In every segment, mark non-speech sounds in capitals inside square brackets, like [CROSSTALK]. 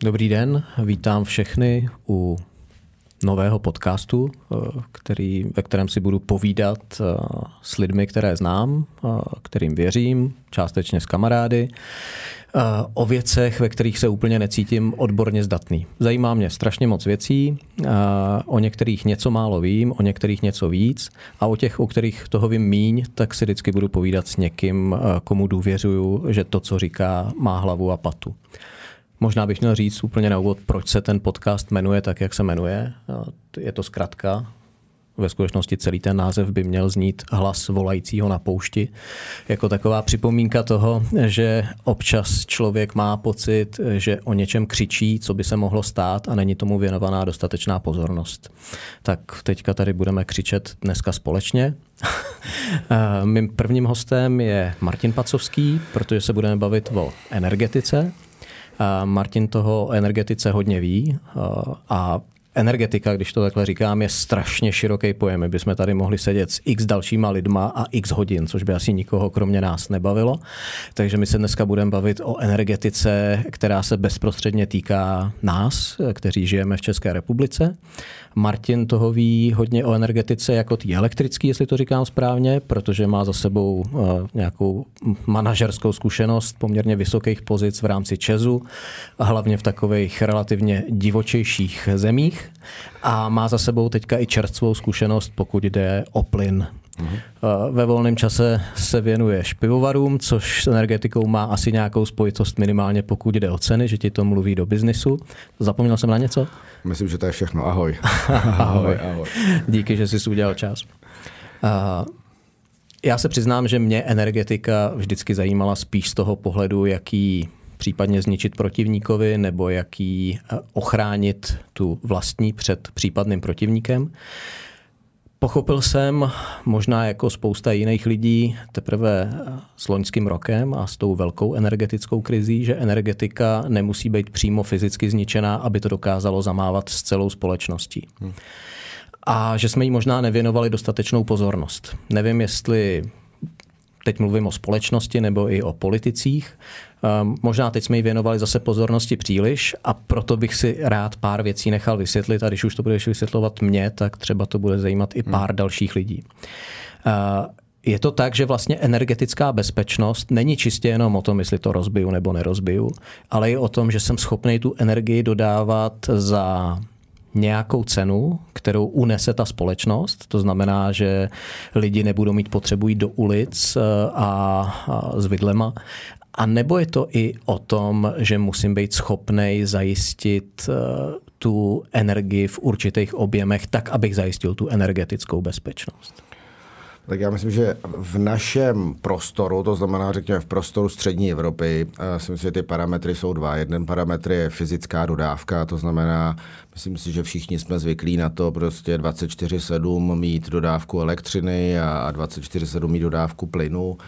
Dobrý den, vítám všechny u nového podcastu, eh, který, ve kterém si budu povídat eh, s lidmi, které znám, eh, kterým věřím, částečně s kamarády, o věcech, ve kterých se úplně necítím odborně zdatný. Zajímá mě strašně moc věcí, o některých něco málo vím, o některých něco víc a o těch, o kterých toho vím míň, tak si vždycky budu povídat s někým, komu důvěřuju, že to, co říká, má hlavu a patu. Možná bych měl říct úplně na úvod, proč se ten podcast jmenuje tak, jak se jmenuje. Je to zkratka. Ve skutečnosti celý ten název by měl znít hlas volajícího na poušti. Jako taková připomínka toho, že občas člověk má pocit, že o něčem křičí, co by se mohlo stát a není tomu věnovaná dostatečná pozornost. Tak teďka tady budeme křičet dneska společně. [LAUGHS] Mým prvním hostem je Martin Pacovský, protože se budeme bavit o energetice Martin toho energetice hodně ví a energetika, když to takhle říkám, je strašně široký pojem. My bychom tady mohli sedět s x dalšíma lidma a x hodin, což by asi nikoho kromě nás nebavilo. Takže my se dneska budeme bavit o energetice, která se bezprostředně týká nás, kteří žijeme v České republice. Martin toho ví hodně o energetice jako tý elektrický, jestli to říkám správně, protože má za sebou uh, nějakou manažerskou zkušenost poměrně vysokých pozic v rámci Česu, a hlavně v takových relativně divočejších zemích. A má za sebou teďka i čerstvou zkušenost, pokud jde o plyn. Uhum. Ve volném čase se věnuje špivovarům, což s energetikou má asi nějakou spojitost minimálně pokud jde o ceny, že ti to mluví do biznisu. Zapomněl jsem na něco? Myslím, že to je všechno. Ahoj. [LAUGHS] ahoj. ahoj. Díky, že jsi udělal čas. Já se přiznám, že mě energetika vždycky zajímala spíš z toho pohledu, jaký případně zničit protivníkovi nebo jaký ochránit tu vlastní před případným protivníkem. Pochopil jsem, možná jako spousta jiných lidí, teprve s loňským rokem a s tou velkou energetickou krizí, že energetika nemusí být přímo fyzicky zničená, aby to dokázalo zamávat s celou společností. Hmm. A že jsme jí možná nevěnovali dostatečnou pozornost. Nevím, jestli teď mluvím o společnosti nebo i o politicích. Ehm, možná teď jsme jí věnovali zase pozornosti příliš a proto bych si rád pár věcí nechal vysvětlit a když už to budeš vysvětlovat mě, tak třeba to bude zajímat i pár hmm. dalších lidí. Ehm, je to tak, že vlastně energetická bezpečnost není čistě jenom o tom, jestli to rozbiju nebo nerozbiju, ale i o tom, že jsem schopný tu energii dodávat za nějakou cenu, kterou unese ta společnost. To znamená, že lidi nebudou mít potřebu jít do ulic eh, a, a s vidlema. A nebo je to i o tom, že musím být schopný zajistit eh, tu energii v určitých objemech tak, abych zajistil tu energetickou bezpečnost? Tak já myslím, že v našem prostoru, to znamená, řekněme, v prostoru střední Evropy, eh, si myslím, že ty parametry jsou dva. Jeden parametr je fyzická dodávka, to znamená, myslím si, že všichni jsme zvyklí na to prostě 24-7 mít dodávku elektřiny a 24-7 mít dodávku plynu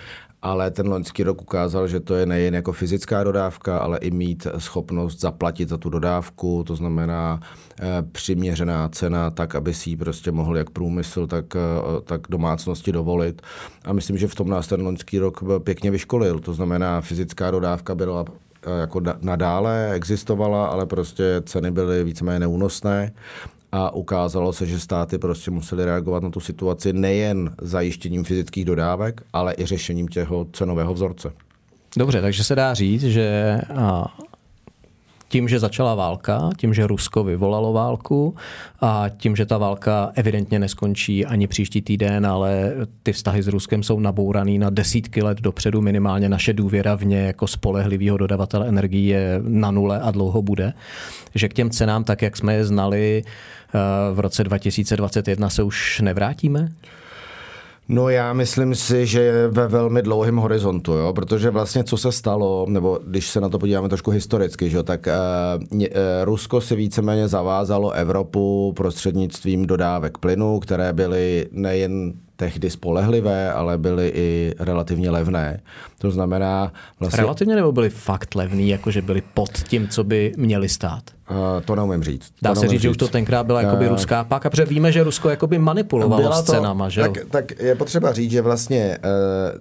ale ten loňský rok ukázal, že to je nejen jako fyzická dodávka, ale i mít schopnost zaplatit za tu dodávku, to znamená eh, přiměřená cena, tak, aby si ji prostě mohl jak průmysl, tak, eh, tak domácnosti dovolit. A myslím, že v tom nás ten loňský rok pěkně vyškolil. To znamená, fyzická dodávka byla eh, jako nadále existovala, ale prostě ceny byly víceméně neúnosné a ukázalo se, že státy prostě museli reagovat na tu situaci nejen zajištěním fyzických dodávek, ale i řešením těho cenového vzorce. Dobře, takže se dá říct, že tím, že začala válka, tím, že Rusko vyvolalo válku a tím, že ta válka evidentně neskončí ani příští týden, ale ty vztahy s Ruskem jsou nabouraný na desítky let dopředu, minimálně naše důvěra v ně jako spolehlivého dodavatele energií je na nule a dlouho bude, že k těm cenám, tak jak jsme je znali, v roce 2021 se už nevrátíme? No já myslím si, že je ve velmi dlouhém horizontu, jo? protože vlastně co se stalo, nebo když se na to podíváme trošku historicky, že? tak uh, uh, Rusko si víceméně zavázalo Evropu prostřednictvím dodávek plynu, které byly nejen tehdy spolehlivé, ale byly i relativně levné. To znamená... Vlastně... Relativně nebo byly fakt levný, jakože byly pod tím, co by měly stát? Uh, to neumím říct. Dá to se říct, že už to tenkrát byla jakoby uh, ruská páka, protože víme, že Rusko jakoby manipulovalo s cenama. To, že? Tak, tak je potřeba říct, že vlastně uh,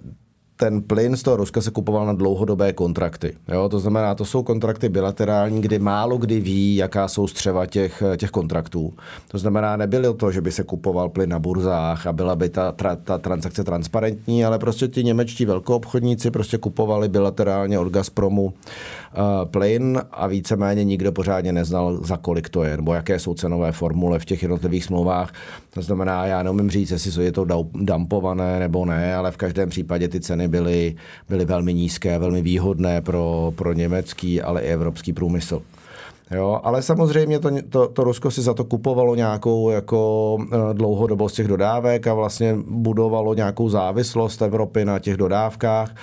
ten plyn z toho Ruska se kupoval na dlouhodobé kontrakty. Jo? To znamená, to jsou kontrakty bilaterální, kdy málo kdy ví, jaká jsou střeva těch, těch kontraktů. To znamená, nebylo to, že by se kupoval plyn na burzách a byla by ta, ta, ta transakce transparentní, ale prostě ti němečtí velkoobchodníci prostě kupovali bilaterálně od Gazpromu uh, plyn a víceméně nikdo pořádně neznal, za kolik to je, nebo jaké jsou cenové formule v těch jednotlivých smlouvách. To znamená, já neumím říct, jestli je to dampované nebo ne, ale v každém případě ty ceny byly, byly velmi nízké, velmi výhodné pro, pro německý, ale i evropský průmysl. Jo, ale samozřejmě to, to, to Rusko si za to kupovalo nějakou jako eh, dlouhodobost těch dodávek a vlastně budovalo nějakou závislost Evropy na těch dodávkách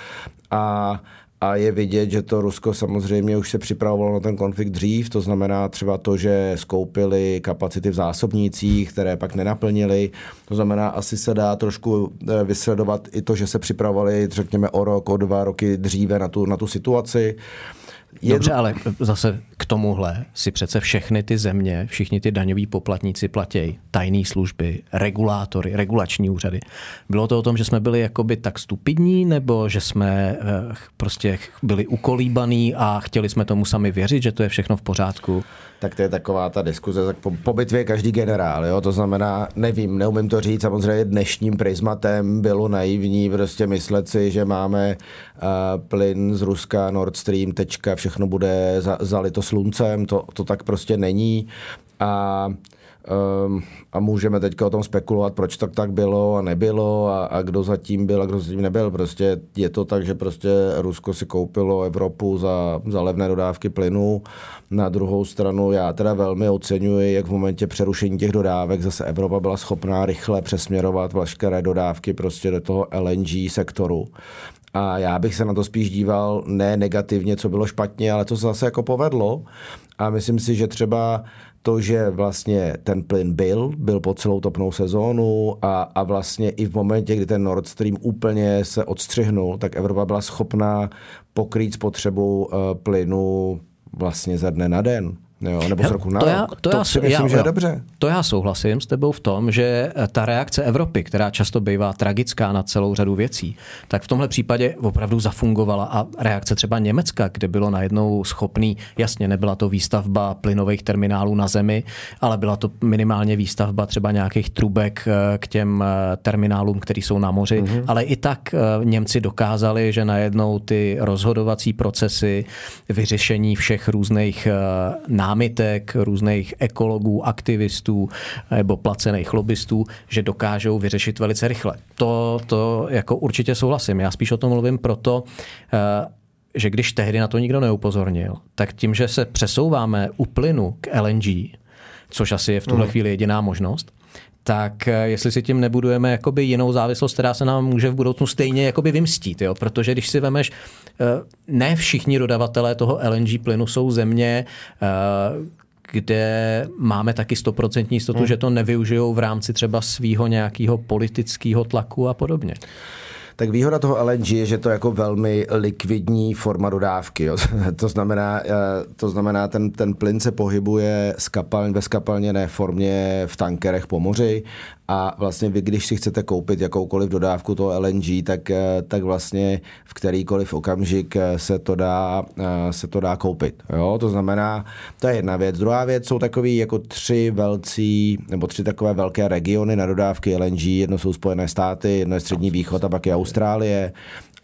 a a je vidět, že to Rusko samozřejmě už se připravovalo na ten konflikt dřív, to znamená třeba to, že skoupili kapacity v zásobnících, které pak nenaplnili. To znamená, asi se dá trošku eh, vysledovat i to, že se připravovali, řekněme, o rok, o dva roky dříve na tu, na tu situaci. Dobře, ale zase k tomuhle si přece všechny ty země, všichni ty daňoví poplatníci platí tajné služby, regulátory, regulační úřady. Bylo to o tom, že jsme byli jakoby tak stupidní, nebo že jsme eh, prostě byli ukolíbaný a chtěli jsme tomu sami věřit, že to je všechno v pořádku? Tak to je taková ta diskuze, tak po, po bitvě každý generál, jo? to znamená, nevím, neumím to říct, samozřejmě dnešním prismatem bylo naivní prostě myslet si, že máme uh, plyn z Ruska, Nord Stream, tečka, všechno bude za, zalito sluncem, to, to tak prostě není. A Um, a můžeme teď o tom spekulovat, proč to tak bylo a nebylo a, a kdo zatím byl a kdo zatím nebyl. Prostě je to tak, že prostě Rusko si koupilo Evropu za, za levné dodávky plynu. Na druhou stranu já teda velmi oceňuji, jak v momentě přerušení těch dodávek zase Evropa byla schopná rychle přesměrovat veškeré dodávky prostě do toho LNG sektoru. A já bych se na to spíš díval ne negativně, co bylo špatně, ale co se zase jako povedlo. A myslím si, že třeba to, že vlastně ten plyn byl, byl po celou topnou sezónu a, a vlastně i v momentě, kdy ten Nord Stream úplně se odstřihnul, tak Evropa byla schopná pokrýt spotřebu uh, plynu vlastně ze dne na den. Jo, nebo z roku na to rok. Já, to, to já, si myslím, já, že je dobře. To já souhlasím s tebou v tom, že ta reakce Evropy, která často bývá tragická na celou řadu věcí, tak v tomhle případě opravdu zafungovala a reakce třeba Německa, kde bylo najednou schopný, jasně nebyla to výstavba plynových terminálů na zemi, ale byla to minimálně výstavba třeba nějakých trubek eh, k těm eh, terminálům, které jsou na moři, mm-hmm. ale i tak eh, Němci dokázali, že najednou ty rozhodovací procesy, vyřešení všech různých námitek různých ekologů, aktivistů nebo placených lobbystů, že dokážou vyřešit velice rychle. To, to jako určitě souhlasím. Já spíš o tom mluvím proto, eh, že když tehdy na to nikdo neupozornil, tak tím, že se přesouváme u plynu k LNG, což asi je v tuhle mm. chvíli jediná možnost, tak eh, jestli si tím nebudujeme jakoby jinou závislost, která se nám může v budoucnu stejně jakoby vymstít. Jo? Protože když si vemeš, ne všichni dodavatelé toho LNG plynu jsou země, eh, kde máme taky stoprocentní jistotu, hmm. že to nevyužijou v rámci třeba svého nějakého politického tlaku a podobně tak výhoda toho LNG je, že to je jako velmi likvidní forma dodávky. Jo. [LAUGHS] to znamená, eh, to znamená ten, ten plyn se pohybuje skapal, ve skapalněné formě v tankerech po moři a vlastně vy, když si chcete koupit jakoukoliv dodávku toho LNG, tak, eh, tak vlastně v kterýkoliv okamžik eh, se to dá, se to dá koupit. Jo? To znamená, to je jedna věc. Druhá věc jsou takový jako tři velcí, nebo tři takové velké regiony na dodávky LNG. Jedno jsou Spojené státy, jedno je Střední východ a pak je Austrálie.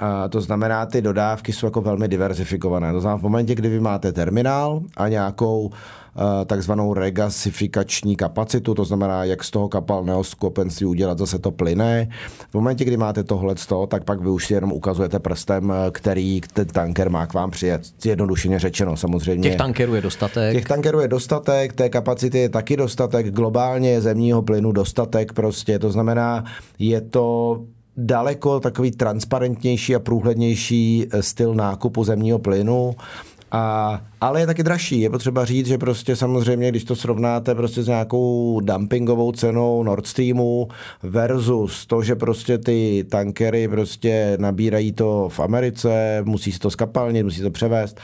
A to znamená, ty dodávky jsou jako velmi diverzifikované. To znamená, v momentě, kdy vy máte terminál a nějakou Eh, takzvanou regasifikační kapacitu, to znamená, jak z toho kapalného skupenství udělat zase to plyné. V momentě, kdy máte tohle, tak pak vy už si jenom ukazujete prstem, eh, který ten tanker má k vám přijet. Zjednodušeně řečeno, samozřejmě. Těch tankerů je dostatek. Těch tankerů je dostatek, té kapacity je taky dostatek, globálně je zemního plynu dostatek prostě, to znamená, je to daleko takový transparentnější a průhlednější eh, styl nákupu zemního plynu. A, ale je taky dražší. Je potřeba říct, že prostě samozřejmě, když to srovnáte prostě s nějakou dumpingovou cenou Nord Streamu versus to, že prostě ty tankery prostě nabírají to v Americe, musí se to skapalnit, musí to převést,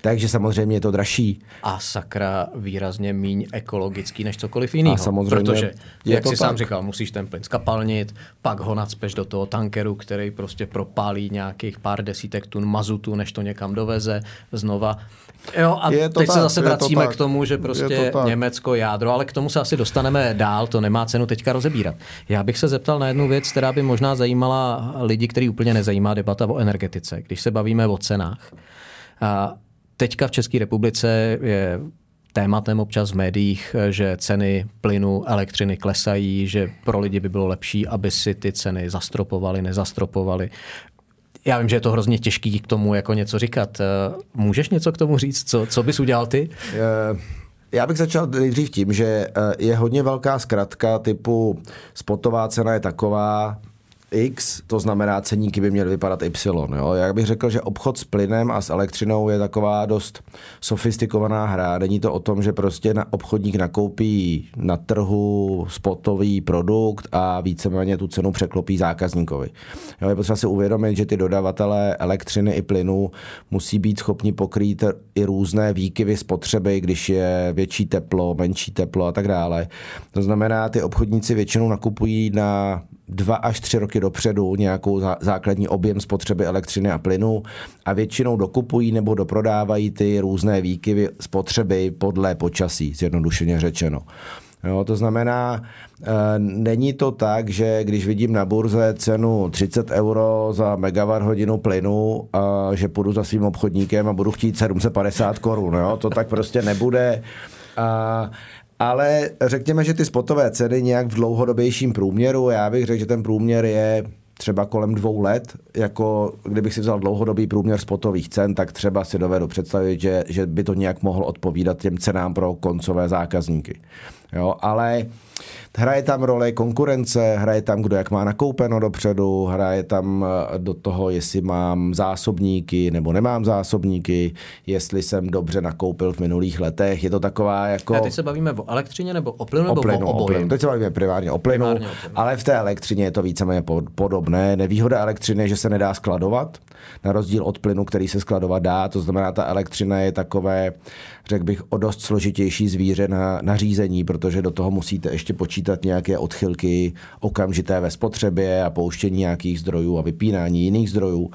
takže samozřejmě je to dražší. A sakra výrazně míň ekologický než cokoliv jiného. A samozřejmě protože, jak jsi tak. sám říkal, musíš ten plyn skapalnit, pak ho nadspeš do toho tankeru, který prostě propálí nějakých pár desítek tun mazutu, než to někam doveze znova. Jo, a je to teď tak, se zase vracíme to k tomu, že prostě to Německo, jádro, ale k tomu se asi dostaneme dál, to nemá cenu teďka rozebírat. Já bych se zeptal na jednu věc, která by možná zajímala lidi, který úplně nezajímá debata o energetice, když se bavíme o cenách. A Teďka v České republice je tématem občas v médiích, že ceny plynu, elektřiny klesají, že pro lidi by bylo lepší, aby si ty ceny zastropovali, nezastropovali. Já vím, že je to hrozně těžký k tomu jako něco říkat. Můžeš něco k tomu říct? Co, co bys udělal ty? Já bych začal nejdřív tím, že eh, je hodně velká zkratka typu spotová cena je taková, X, to znamená ceníky by měly vypadat Y. Jo? Já bych řekl, že obchod s plynem a s elektřinou je taková dost sofistikovaná hra. Není to o tom, že prostě na obchodník nakoupí na trhu spotový produkt a víceméně tu cenu překlopí zákazníkovi. Jo? Je potřeba si uvědomit, že ty dodavatelé elektřiny i plynu musí být schopni pokrýt i různé výkyvy spotřeby, když je větší teplo, menší teplo a tak dále. To znamená, ty obchodníci většinou nakupují na dva až tři roky dopředu nějakou základní objem spotřeby elektřiny a plynu a většinou dokupují nebo doprodávají ty různé výkyvy spotřeby podle počasí, zjednodušeně řečeno. Jo, to znamená, e, není to tak, že když vidím na burze cenu 30 euro za megawatt hodinu plynu, a že půjdu za svým obchodníkem a budu chtít 750 korun. To tak prostě nebude. A ale řekněme, že ty spotové ceny nějak v dlouhodobějším průměru, já bych řekl, že ten průměr je třeba kolem dvou let, jako kdybych si vzal dlouhodobý průměr spotových cen, tak třeba si dovedu představit, že, že by to nějak mohlo odpovídat těm cenám pro koncové zákazníky. Jo, ale Hraje tam roli konkurence, hraje tam, kdo jak má nakoupeno dopředu, hraje tam eh, do toho, jestli mám zásobníky nebo nemám zásobníky, jestli jsem dobře nakoupil v minulých letech. Je to taková jako... A teď se bavíme o elektřině nebo o plynu, o nebo plynu, o, o plynu. Teď se bavíme primárně o plynu, primárně o plynu, ale v té elektřině je to víceméně podobné. Nevýhoda elektřiny je, že se nedá skladovat, na rozdíl od plynu, který se skladovat dá. To znamená, ta elektřina je takové, řekl bych, o dost složitější zvíře na, na řízení, protože do toho musíte ještě počítat nějaké odchylky okamžité ve spotřebě a pouštění nějakých zdrojů a vypínání jiných zdrojů.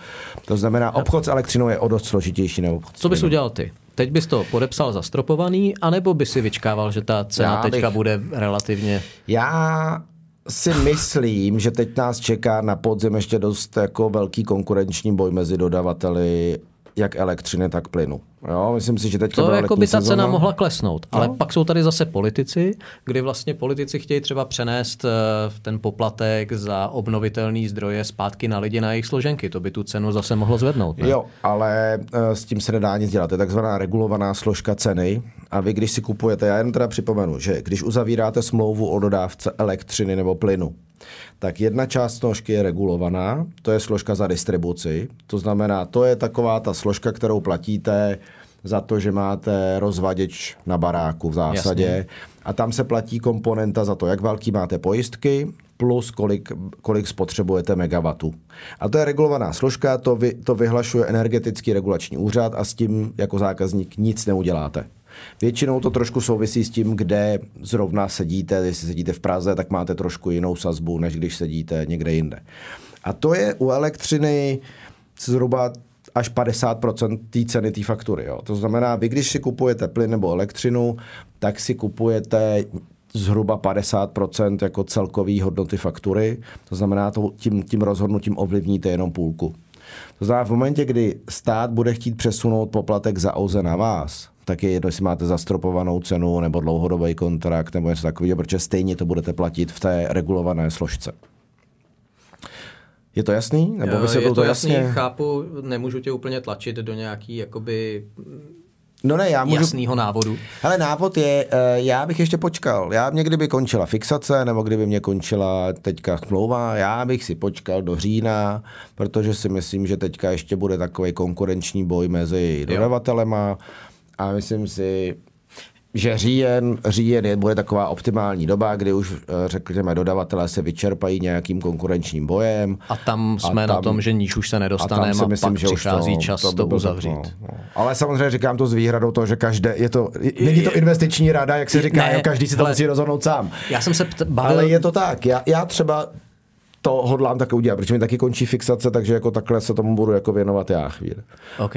To znamená, obchod s elektřinou je o dost složitější. Nebo Co bys udělal ty? Teď bys to podepsal za stropovaný, anebo by si vyčkával, že ta cena bych, teďka bude relativně... Já si myslím, že teď nás čeká na podzim ještě dost jako velký konkurenční boj mezi dodavateli jak elektřiny, tak plynu. Jo, myslím si, že teď to jako by ta sezóna. cena mohla klesnout. Ale no. pak jsou tady zase politici, kdy vlastně politici chtějí třeba přenést eh, ten poplatek za obnovitelné zdroje zpátky na lidi na jejich složenky. To by tu cenu zase mohlo zvednout. Ne? Jo, ale eh, s tím se nedá nic dělat. To je takzvaná regulovaná složka ceny. A vy, když si kupujete, já jen teda připomenu, že když uzavíráte smlouvu o dodávce elektřiny nebo plynu, tak jedna část složky je regulovaná, to je složka za distribuci. To znamená, to je taková ta složka, kterou platíte za to, že máte rozvaděč na baráku v zásadě. Jasně. A tam se platí komponenta za to, jak velký máte pojistky, plus kolik, kolik spotřebujete megawatů. A to je regulovaná složka, to, vy, to vyhlašuje energetický regulační úřad a s tím jako zákazník nic neuděláte. Většinou to trošku souvisí s tím, kde zrovna sedíte. Jestli sedíte v Praze, tak máte trošku jinou sazbu, než když sedíte někde jinde. A to je u elektřiny zhruba až 50% té ceny té faktury. Jo. To znamená, vy když si kupujete plyn nebo elektřinu, tak si kupujete zhruba 50% jako celkový hodnoty faktury. To znamená, to tím, tím rozhodnutím ovlivníte jenom půlku. To znamená, v momentě, kdy stát bude chtít přesunout poplatek za OZE na vás, tak je jedno, jestli máte zastropovanou cenu nebo dlouhodobý kontrakt nebo něco takového, protože stejně to budete platit v té regulované složce. Je to jasný? Nebo by se je to, to jasný, jasně? chápu, nemůžu tě úplně tlačit do nějaký jakoby No ne, já můžu... jasného návodu. Ale návod je, eh, já bych ještě počkal. Já mě kdyby končila fixace, nebo kdyby mě končila teďka smlouva, já bych si počkal do října, protože si myslím, že teďka ještě bude takový konkurenční boj mezi dodavatelema a myslím si, že říjen, říjen je, bude taková optimální doba, kdy už, eh, řekněme, dodavatelé se vyčerpají nějakým konkurenčním bojem. A tam jsme a tam, na tom, že níž už se nedostaneme a, a myslím, pak že přichází to, čas to, to uzavřít. No, no. Ale samozřejmě říkám to s výhradou toho, že každé, je to, není to investiční rada, jak se říká, ne, jo, každý si to musí rozhodnout sám. Já jsem se bavil... Ale je to tak, já, já třeba to hodlám tak udělat, protože mi taky končí fixace, takže jako takhle se tomu budu jako věnovat já chvíli. OK.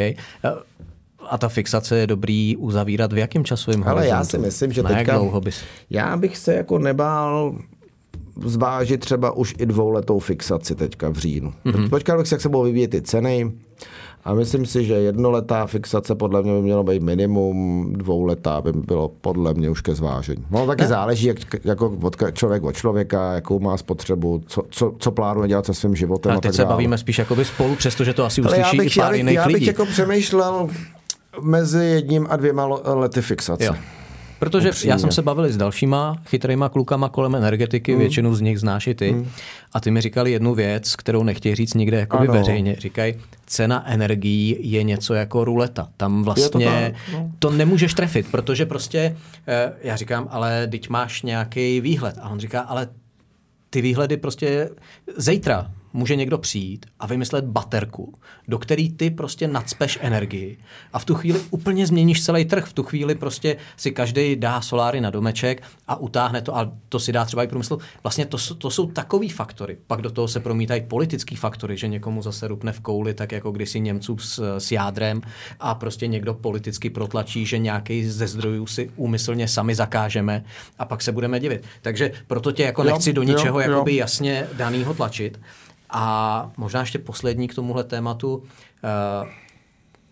A ta fixace je dobrý uzavírat v jakém časovém horizontu? Ale já si myslím, že Na teďka... Jak dlouho bys? Já bych se jako nebál zvážit třeba už i dvouletou fixaci teďka v říjnu. Mm-hmm. Počkal bych se, jak se budou vyvíjet ty ceny a myslím si, že jednoletá fixace podle mě by mělo být minimum, dvouletá by bylo podle mě už ke zvážení. No taky ne? záleží, jak, jako od, člověk od člověka, jakou má spotřebu, co, co, co plánuje dělat se svým životem. Ale teď se bavíme spíš jakoby spolu, přestože to asi uslyší já bych, i pár já bych, jiných já bych lidí. jako přemýšlel mezi jedním a dvěma lety fixace. Jo. Protože Upřímně. já jsem se bavil s dalšíma chytrýma klukama kolem energetiky, mm. většinu z nich znáš i ty. Mm. A ty mi říkali jednu věc, kterou nechtějí říct nikde jakoby veřejně. Říkají, cena energií je něco jako ruleta. Tam vlastně to, no. to nemůžeš trefit, protože prostě, eh, já říkám, ale teď máš nějaký výhled. A on říká, ale ty výhledy prostě zítra může někdo přijít a vymyslet baterku, do který ty prostě nadspeš energii a v tu chvíli úplně změníš celý trh. V tu chvíli prostě si každý dá soláry na domeček a utáhne to a to si dá třeba i průmysl. Vlastně to, to jsou takový faktory. Pak do toho se promítají politický faktory, že někomu zase rupne v kouli, tak jako kdysi Němců s, s jádrem a prostě někdo politicky protlačí, že nějaký ze zdrojů si úmyslně sami zakážeme a pak se budeme divit. Takže proto tě jako jo, nechci do ničeho jo, jakoby jo. jasně danýho tlačit. A možná ještě poslední k tomuhle tématu. Eh,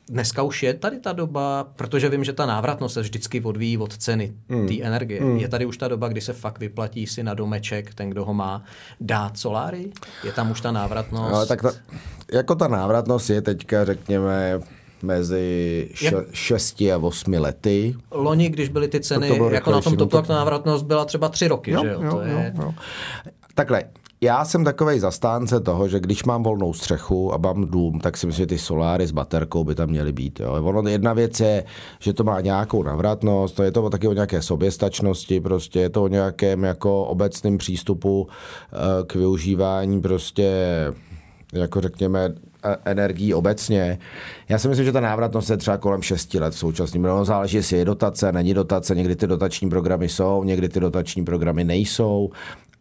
dneska už je tady ta doba, protože vím, že ta návratnost se vždycky odvíjí od ceny mm. té energie. Mm. Je tady už ta doba, kdy se fakt vyplatí si na domeček, ten, kdo ho má, dát soláry? Je tam už ta návratnost? Ale tak ta, jako ta návratnost je teďka, řekněme, mezi še, 6 a 8 lety. Loni, když byly ty ceny, to jako na tom toplu, tak ta návratnost byla třeba 3 roky, jo, že jo? jo, to je... jo, jo. Takhle, já jsem takový zastánce toho, že když mám volnou střechu a mám dům, tak si myslím, že ty soláry s baterkou by tam měly být. Jo. Ono, jedna věc je, že to má nějakou navratnost, to je to taky o nějaké soběstačnosti, prostě je to o nějakém jako obecném přístupu eh, k využívání prostě jako řekněme e, energií obecně. Já si myslím, že ta návratnost je třeba kolem 6 let v současném. No, záleží, jestli je dotace, není dotace, někdy ty dotační programy jsou, někdy ty dotační programy nejsou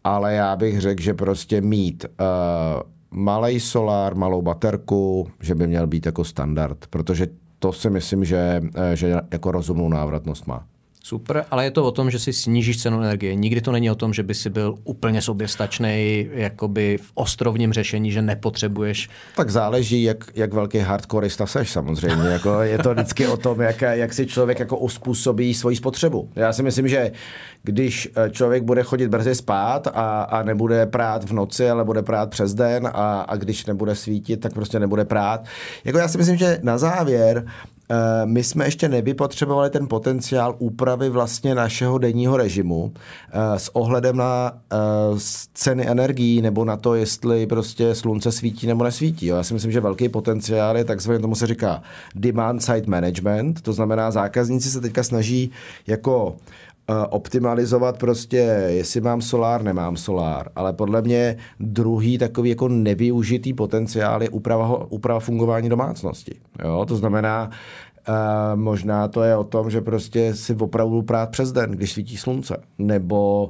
ale já bych řekl, že prostě mít uh, malý solár, malou baterku, že by měl být jako standard, protože to si myslím, že, eh, že jako rozumnou návratnost má. Super, ale je to o tom, že si snížíš cenu energie. Nikdy to není o tom, že by si byl úplně soběstačný jakoby v ostrovním řešení, že nepotřebuješ. Tak záleží, jak, jak velký hardcoreista seš samozřejmě. Jako je to vždycky o tom, jak, jak si člověk jako uspůsobí svoji spotřebu. Já si myslím, že když eh, člověk bude chodit brzy spát a, a nebude prát v noci, ale bude prát přes den a, a když nebude svítit, tak prostě nebude prát. Jako já si myslím, že na závěr my jsme ještě nevypotřebovali ten potenciál úpravy vlastně našeho denního režimu eh, s ohledem na eh, ceny energií nebo na to, jestli prostě slunce svítí nebo nesvítí. Já si myslím, že velký potenciál je takzvaně, tomu se říká demand side management, to znamená zákazníci se teďka snaží jako optimalizovat prostě, jestli mám solár, nemám solár. Ale podle mě druhý takový jako nevyužitý potenciál je úprava, úprava fungování domácnosti. Jo? To znamená, Uh, možná to je o tom, že prostě si opravdu prát přes den, když svítí slunce. Nebo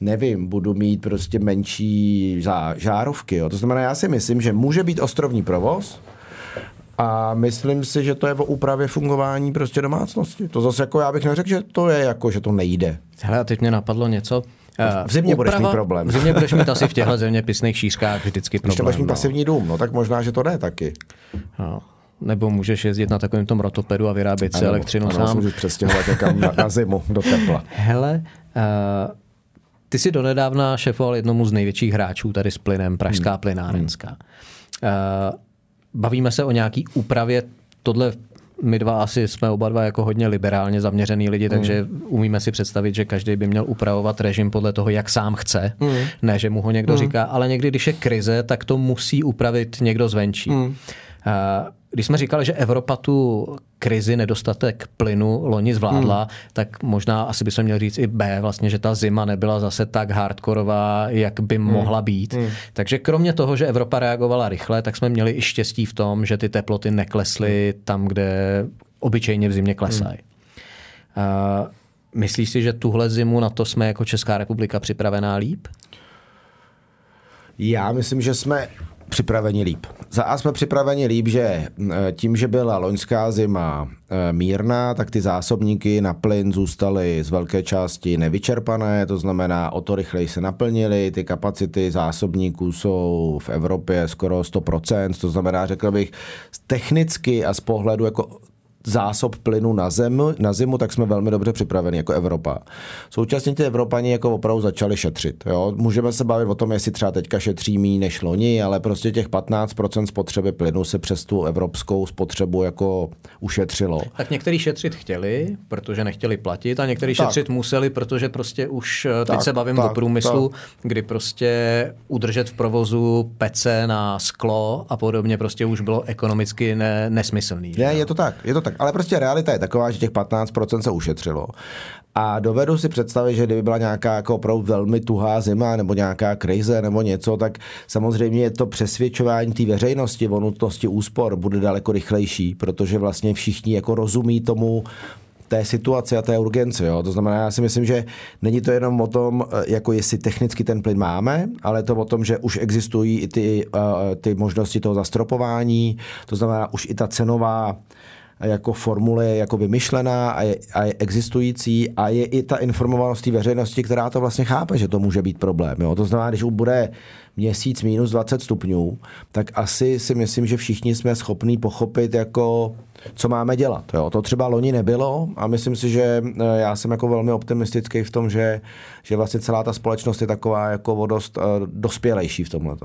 nevím, budu mít prostě menší žárovky. Jo. To znamená, já si myslím, že může být ostrovní provoz, a myslím si, že to je o úpravě fungování prostě domácnosti. To zase jako já bych neřekl, že to je jako, že to nejde. Hele, a teď mě napadlo něco. V zimě budeš mít problém. V zimě budeš mít asi v těchto [LAUGHS] zeměpisných šířkách vždycky problém. Ještě budeš mít no. pasivní dům, no tak možná, že to jde taky. No. Nebo můžeš jezdit na takovém tom rotopedu a vyrábět si elektřinu ano, sám. můžeš přestěhovat někam na, na zimu do tepla. [LAUGHS] Hele, uh, ty jsi donedávna šefoval jednomu z největších hráčů tady s plynem, Pražská hmm. plynárenská. Uh, bavíme se o nějaký úpravě, tohle my dva asi jsme oba dva jako hodně liberálně zaměřený lidi, takže mm. umíme si představit, že každý by měl upravovat režim podle toho, jak sám chce, mm. ne, že mu ho někdo mm. říká, ale někdy, když je krize, tak to musí upravit někdo zvenčí. Mm. Uh, když jsme říkali, že Evropa tu krizi, nedostatek plynu loni zvládla, hmm. tak možná asi bychom měli říct i B, vlastně, že ta zima nebyla zase tak hardkorová, jak by hmm. mohla být. Hmm. Takže kromě toho, že Evropa reagovala rychle, tak jsme měli i štěstí v tom, že ty teploty neklesly hmm. tam, kde obyčejně v zimě klesají. Hmm. Uh, myslíš si, že tuhle zimu na to jsme jako Česká republika připravená líp? Já myslím, že jsme připraveni líp. Za A jsme připraveni líp, že e, tím, že byla loňská zima e, mírná, tak ty zásobníky na plyn zůstaly z velké části nevyčerpané, to znamená o to rychleji se naplnily, ty kapacity zásobníků jsou v Evropě skoro 100%, to znamená, řekl bych, technicky a z pohledu jako zásob plynu na, zem, na zimu, tak jsme velmi dobře připraveni jako Evropa. Současně ty Evropani jako opravdu začali šetřit. Jo? Můžeme se bavit o tom, jestli třeba teďka šetří méně než loni, ale prostě těch 15% spotřeby plynu se přes tu evropskou spotřebu jako ušetřilo. Tak někteří šetřit chtěli, protože nechtěli platit a někteří šetřit museli, protože prostě už, eh, tak, teď se bavím tak, o průmyslu, tak. kdy prostě udržet v provozu pece na sklo a podobně prostě už bylo ekonomicky ne, nesmyslný. Ne, je to tak, je to tak tak, ale prostě realita je taková, že těch 15% se ušetřilo. A dovedu si představit, že kdyby byla nějaká jako opravdu velmi tuhá zima nebo nějaká krize nebo něco, tak samozřejmě je to přesvědčování té veřejnosti o nutnosti úspor bude daleko rychlejší, protože vlastně všichni jako rozumí tomu, té situaci a té urgenci. Jo? To znamená, já si myslím, že není to jenom o tom, eh, jako jestli technicky ten plyn máme, ale to o tom, že už existují i ty, uh, ty možnosti toho zastropování, to znamená už i ta cenová jako formule je jako vymyšlená a je, a je existující a je i ta informovanost té veřejnosti, která to vlastně chápe, že to může být problém. Jo? To znamená, když bude měsíc minus 20 stupňů, tak asi si myslím, že všichni jsme schopní pochopit, jako, co máme dělat. Jo? To třeba loni nebylo a myslím si, že eh, já jsem jako velmi optimistický v tom, že, že vlastně celá ta společnost je taková jako dost uh, dospělejší v tomhle.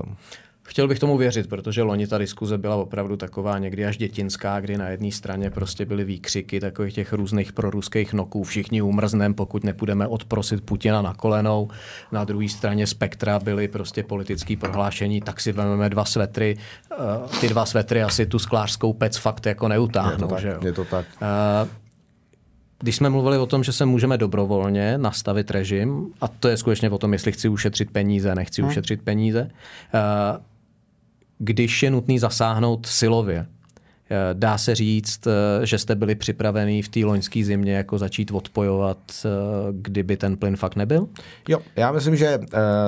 Chtěl bych tomu věřit, protože loni ta diskuze byla opravdu taková někdy až dětinská, kdy na jedné straně prostě byly výkřiky takových těch různých proruských noků, všichni umrznem, pokud nepůjdeme odprosit Putina na kolenou. Na druhé straně spektra byly prostě politické prohlášení, tak si vezmeme dva svetry. Eh, ty dva svetry asi tu sklářskou pec fakt jako neutáhnou. Je to tak. Že jo? Je to tak. Uh, když jsme mluvili o tom, že se můžeme dobrovolně nastavit režim, a to je skutečně o tom, jestli chci ušetřit peníze, nechci hmm. ušetřit peníze, uh, když je nutný zasáhnout silově. Eh, dá se říct, eh, že jste byli připraveni v té loňské zimě jako začít odpojovat, eh, kdyby ten plyn fakt nebyl? Jo, já myslím, že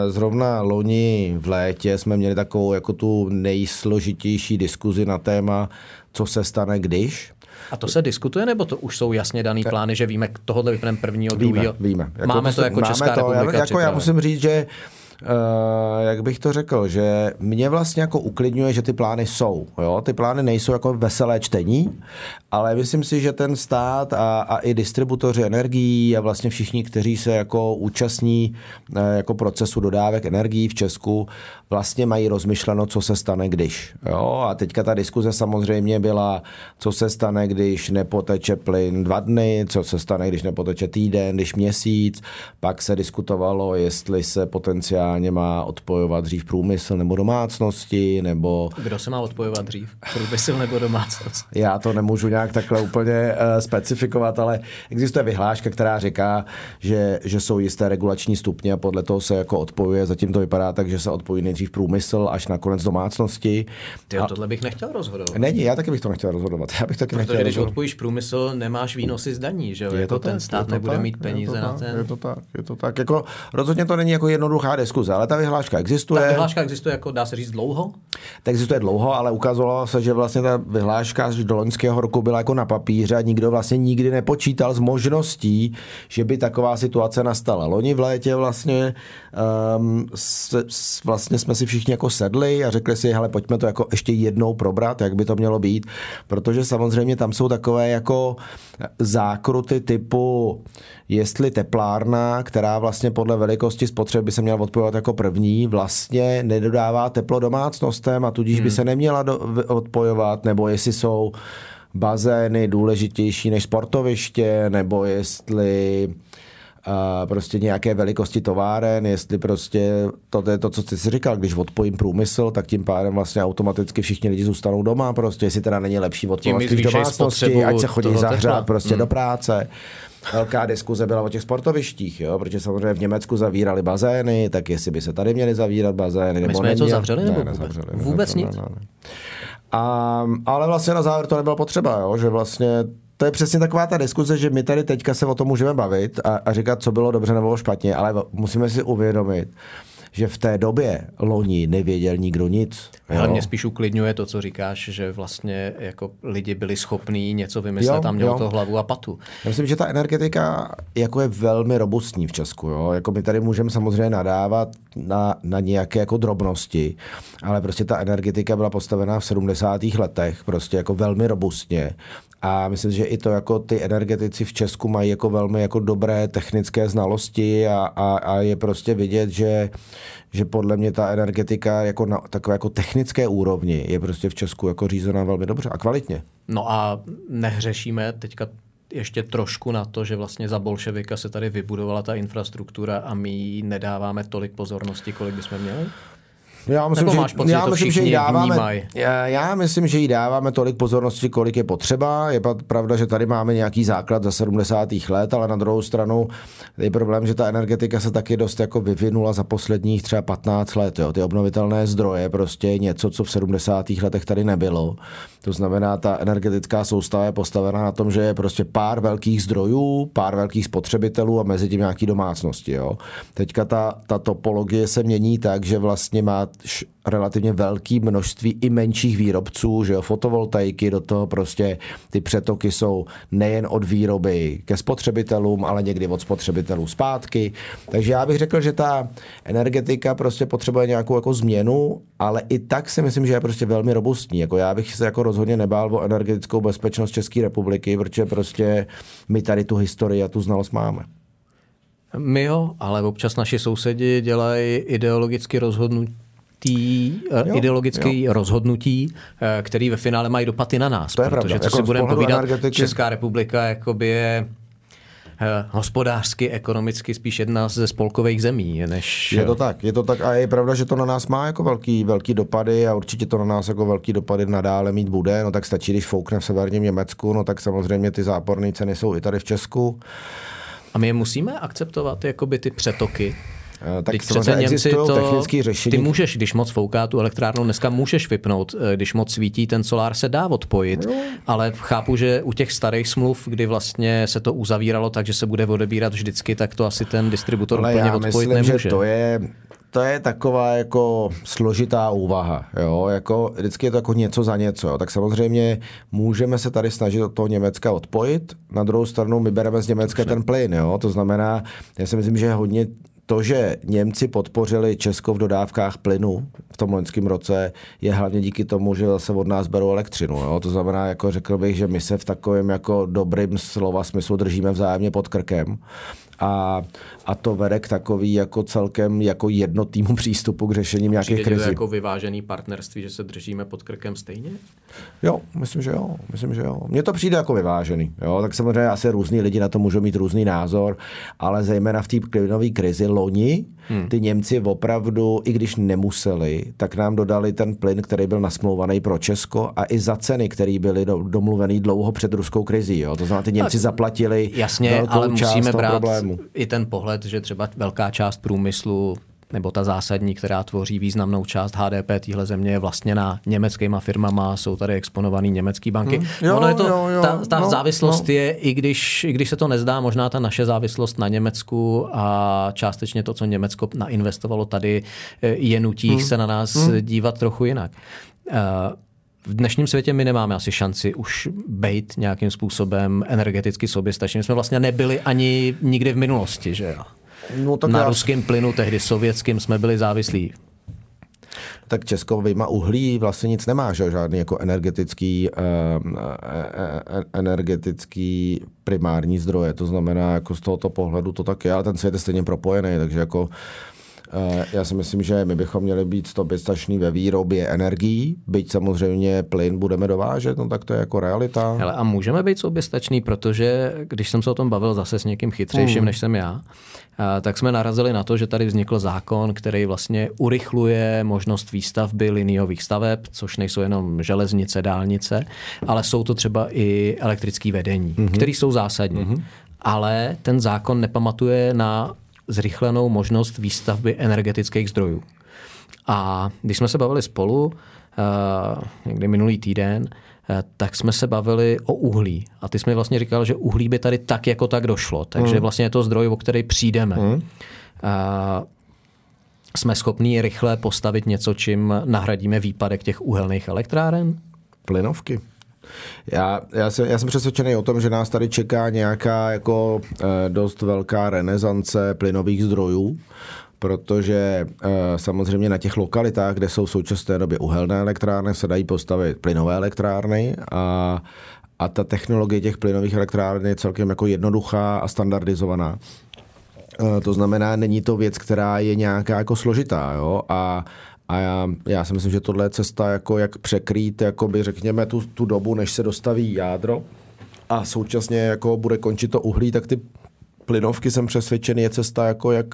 zrovna loni v létě jsme měli takovou jako tu nejsložitější diskuzi na téma, co se stane, když. A to se diskutuje, nebo to už jsou jasně daný plány, že víme, tohohle vypneme prvního, druhého? Víme, víme. Jako máme to, jako máme Česká to, republika já, jako já musím říct, že Uh, jak bych to řekl, že mě vlastně jako uklidňuje, že ty plány jsou. Jo? Ty plány nejsou jako veselé čtení, ale myslím si, že ten stát a, a i distributoři energií a vlastně všichni, kteří se jako účastní uh, jako procesu dodávek energií v Česku, vlastně mají rozmyšleno, co se stane, když. Jo? A teďka ta diskuze samozřejmě byla, co se stane, když nepoteče plyn dva dny, co se stane, když nepoteče týden, když měsíc. Pak se diskutovalo, jestli se potenciálně má odpojovat dřív průmysl nebo domácnosti, nebo... Kdo se má odpojovat dřív? Průmysl nebo domácnost? [LAUGHS] Já to nemůžu nějak takhle úplně uh, specifikovat, ale existuje vyhláška, která říká, že, že jsou jisté regulační stupně a podle toho se jako odpojuje. Zatím to vypadá tak, že se odpojí nejdřív průmysl až na konec domácnosti. Ty, a... tohle bych nechtěl rozhodovat. Není, já taky bych to nechtěl rozhodovat. Já bych taky Protože nechtěl když rozhodovat. odpojíš průmysl, nemáš výnosy z daní, že jo? Je jako to ten stát nebude tak, mít peníze na ten. Je to tak, je to tak. Jako, rozhodně to není jako jednoduchá diskuze diskuze, ale ta vyhláška existuje. Ta vyhláška existuje, jako dá se říct, dlouho? Tak existuje dlouho, ale ukázalo se, že vlastně ta vyhláška až do loňského roku byla jako na papíře a nikdo vlastně nikdy nepočítal s možností, že by taková situace nastala. Loni v létě vlastně, um, s, s, vlastně jsme si všichni jako sedli a řekli si, hele, pojďme to jako ještě jednou probrat, jak by to mělo být, protože samozřejmě tam jsou takové jako zákruty typu, jestli teplárna, která vlastně podle velikosti spotřeby by se měla odpojovat jako první, vlastně nedodává teplo domácnostem a tudíž hmm. by se neměla do, odpojovat, nebo jestli jsou bazény důležitější než sportoviště, nebo jestli a prostě nějaké velikosti továren, jestli prostě to je to, co jsi si říkal, když odpojím průmysl, tak tím pádem vlastně automaticky všichni lidi zůstanou doma, prostě jestli teda není lepší odpojovat domácnosti, ať se chodí zahřát prostě hmm. do práce. Velká diskuze byla o těch sportovištích, jo? protože samozřejmě v Německu zavírali bazény, tak jestli by se tady měly zavírat bazény, nebo My jsme něco zavřeli, nebo ne, nezavřeli, vůbec nezavřeli, nic? Ne, ne. A, ale vlastně na závěr to nebylo potřeba, jo? že vlastně to je přesně taková ta diskuze, že my tady teďka se o tom můžeme bavit a, a říkat, co bylo dobře nebo špatně, ale musíme si uvědomit, že v té době loni nevěděl nikdo nic. Ale mě spíš uklidňuje to, co říkáš, že vlastně jako lidi byli schopní něco vymyslet jo, a mělo jo. to hlavu a patu. Já myslím, že ta energetika jako je velmi robustní v Česku. Jo? Jako my tady můžeme samozřejmě nadávat na, na nějaké jako drobnosti, ale prostě ta energetika byla postavená v 70. letech prostě jako velmi robustně a myslím, že i to jako ty energetici v Česku mají jako velmi jako dobré technické znalosti a, a, a je prostě vidět, že, že podle mě ta energetika jako na takové jako technické úrovni je prostě v Česku jako řízená velmi dobře a kvalitně. No a nehřešíme teďka ještě trošku na to, že vlastně za bolševika se tady vybudovala ta infrastruktura a my jí nedáváme tolik pozornosti, kolik bychom měli? Já myslím, Nebo máš pocit, já, že myslím, že jí dáváme, já, já myslím, že jí dáváme tolik pozornosti, kolik je potřeba. Je pravda, že tady máme nějaký základ za 70. let, ale na druhou stranu je problém, že ta energetika se taky dost jako vyvinula za posledních třeba 15 let. Jo. Ty obnovitelné zdroje prostě něco, co v 70. letech tady nebylo. To znamená, ta energetická soustava je postavená na tom, že je prostě pár velkých zdrojů, pár velkých spotřebitelů a mezi tím nějaký domácnosti. Jo. Teďka ta, ta topologie se mění tak, že vlastně má relativně velké množství i menších výrobců, že jo, fotovoltaiky, do toho prostě ty přetoky jsou nejen od výroby ke spotřebitelům, ale někdy od spotřebitelů zpátky. Takže já bych řekl, že ta energetika prostě potřebuje nějakou jako změnu, ale i tak si myslím, že je prostě velmi robustní. Jako já bych se jako rozhodně nebál o energetickou bezpečnost České republiky, protože prostě my tady tu historii a tu znalost máme. My jo, ale občas naši sousedi dělají ideologicky rozhodnutí tý, eh, jo, ideologické jo. rozhodnutí, eh, který ve finále mají dopady na nás. To je protože, pravda. co jako si budeme povídat, energetiky... Česká republika jakoby je eh, hospodářsky, ekonomicky spíš jedna ze spolkových zemí. Než... Je to tak, je to tak a je pravda, že to na nás má jako velký, velký dopady a určitě to na nás jako velký dopady nadále mít bude. No tak stačí, když foukne v severním Německu, no tak samozřejmě ty záporné ceny jsou i tady v Česku. A my je musíme akceptovat, jakoby ty přetoky Eh, tak přece Němci to, technické řešení. Ty můžeš, když moc fouká tu elektrárnu, dneska můžeš vypnout, eh, když moc svítí, ten solár se dá odpojit, no. ale chápu, že u těch starých smluv, kdy vlastně se to uzavíralo tak, že se bude odebírat vždycky, tak to asi ten distributor ale úplně já odpojit myslím, nemůže. Že to je, to je taková jako složitá úvaha. Jo? Jako, vždycky je to jako něco za něco. Jo? Tak samozřejmě můžeme se tady snažit od toho Německa odpojit. Na druhou stranu my bereme z Německa ten plyn. Jo? To znamená, já si myslím, že hodně to, že Němci podpořili Česko v dodávkách plynu v tom loňském roce, je hlavně díky tomu, že se od nás berou elektřinu. Jo? To znamená, jako řekl bych, že my se v takovém jako dobrým slova smyslu držíme vzájemně pod krkem a, a to vede k takový jako celkem jako jednotnému přístupu k řešení nějakých krizí. jako vyvážený partnerství, že se držíme pod krkem stejně? Jo, myslím, že jo. Myslím, že jo. Mně to přijde jako vyvážený. Jo? Tak samozřejmě asi různí lidi na to můžou mít různý názor, ale zejména v té klinové krizi loni hmm. ty Němci opravdu, i když nemuseli, tak nám dodali ten plyn, který byl nasmlouvaný pro Česko a i za ceny, které byly do, domluvený dlouho před ruskou krizí. Jo? To znamená, ty Němci tak, zaplatili jasně, velkou ale musíme část brát problému. i ten pohled, že třeba velká část průmyslu nebo ta zásadní, která tvoří významnou část HDP téhle země, je vlastněná německýma firmama, jsou tady exponované německé banky. Hmm. Jo, ono je to, jo, jo, ta, ta no, závislost no. je, i když, i když se to nezdá, možná ta naše závislost na Německu a částečně to, co Německo nainvestovalo tady, je nutí hmm. se na nás hmm. dívat trochu jinak. Uh, v dnešním světě my nemáme asi šanci už být nějakým způsobem energeticky soběstační. My jsme vlastně nebyli ani nikdy v minulosti, že jo? No, tak Na já... ruském plynu, tehdy sovětským, jsme byli závislí. Tak Česko vyjma uhlí vlastně nic nemá, že? žádný jako energetický, uh, uh, energetický primární zdroje. To znamená, jako z tohoto pohledu to tak je, ale ten svět je stejně propojený, takže jako Eh, já si myslím, že my bychom měli být soběstační ve výrobě energií, byť samozřejmě plyn budeme dovážet, no tak to je jako realita. Hele, a můžeme být soběstační, protože když jsem se o tom bavil zase s někým chytřejším, hmm. než jsem já, eh, tak jsme narazili na to, že tady vznikl zákon, který vlastně urychluje možnost výstavby liniových staveb, což nejsou jenom železnice, dálnice, ale jsou to třeba i elektrické vedení, mm-hmm. které jsou zásadní. Mm-hmm. Ale ten zákon nepamatuje na zrychlenou možnost výstavby energetických zdrojů. A když jsme se bavili spolu, uh, někdy minulý týden, uh, tak jsme se bavili o uhlí. A ty jsi mi vlastně říkal, že uhlí by tady tak jako tak došlo. Takže mm. vlastně je to zdroj, o který přijdeme. Mm. Uh, jsme schopni rychle postavit něco, čím nahradíme výpadek těch uhelných elektráren? Plynovky. Já, já, jsem, já jsem přesvědčený o tom, že nás tady čeká nějaká jako eh, dost velká renesance plynových zdrojů, protože eh, samozřejmě na těch lokalitách, kde jsou v současné době uhelné elektrárny, se dají postavit plynové elektrárny a, a ta technologie těch plynových elektráren je celkem jako jednoduchá a standardizovaná. Eh, to znamená, není to věc, která je nějaká jako složitá. Jo? A a já, já si myslím, že tohle je cesta, jako jak překrýt, jakoby, řekněme, tu, tu dobu, než se dostaví jádro. A současně jako bude končit to uhlí, tak ty plynovky jsem přesvědčený, je cesta, jako jak,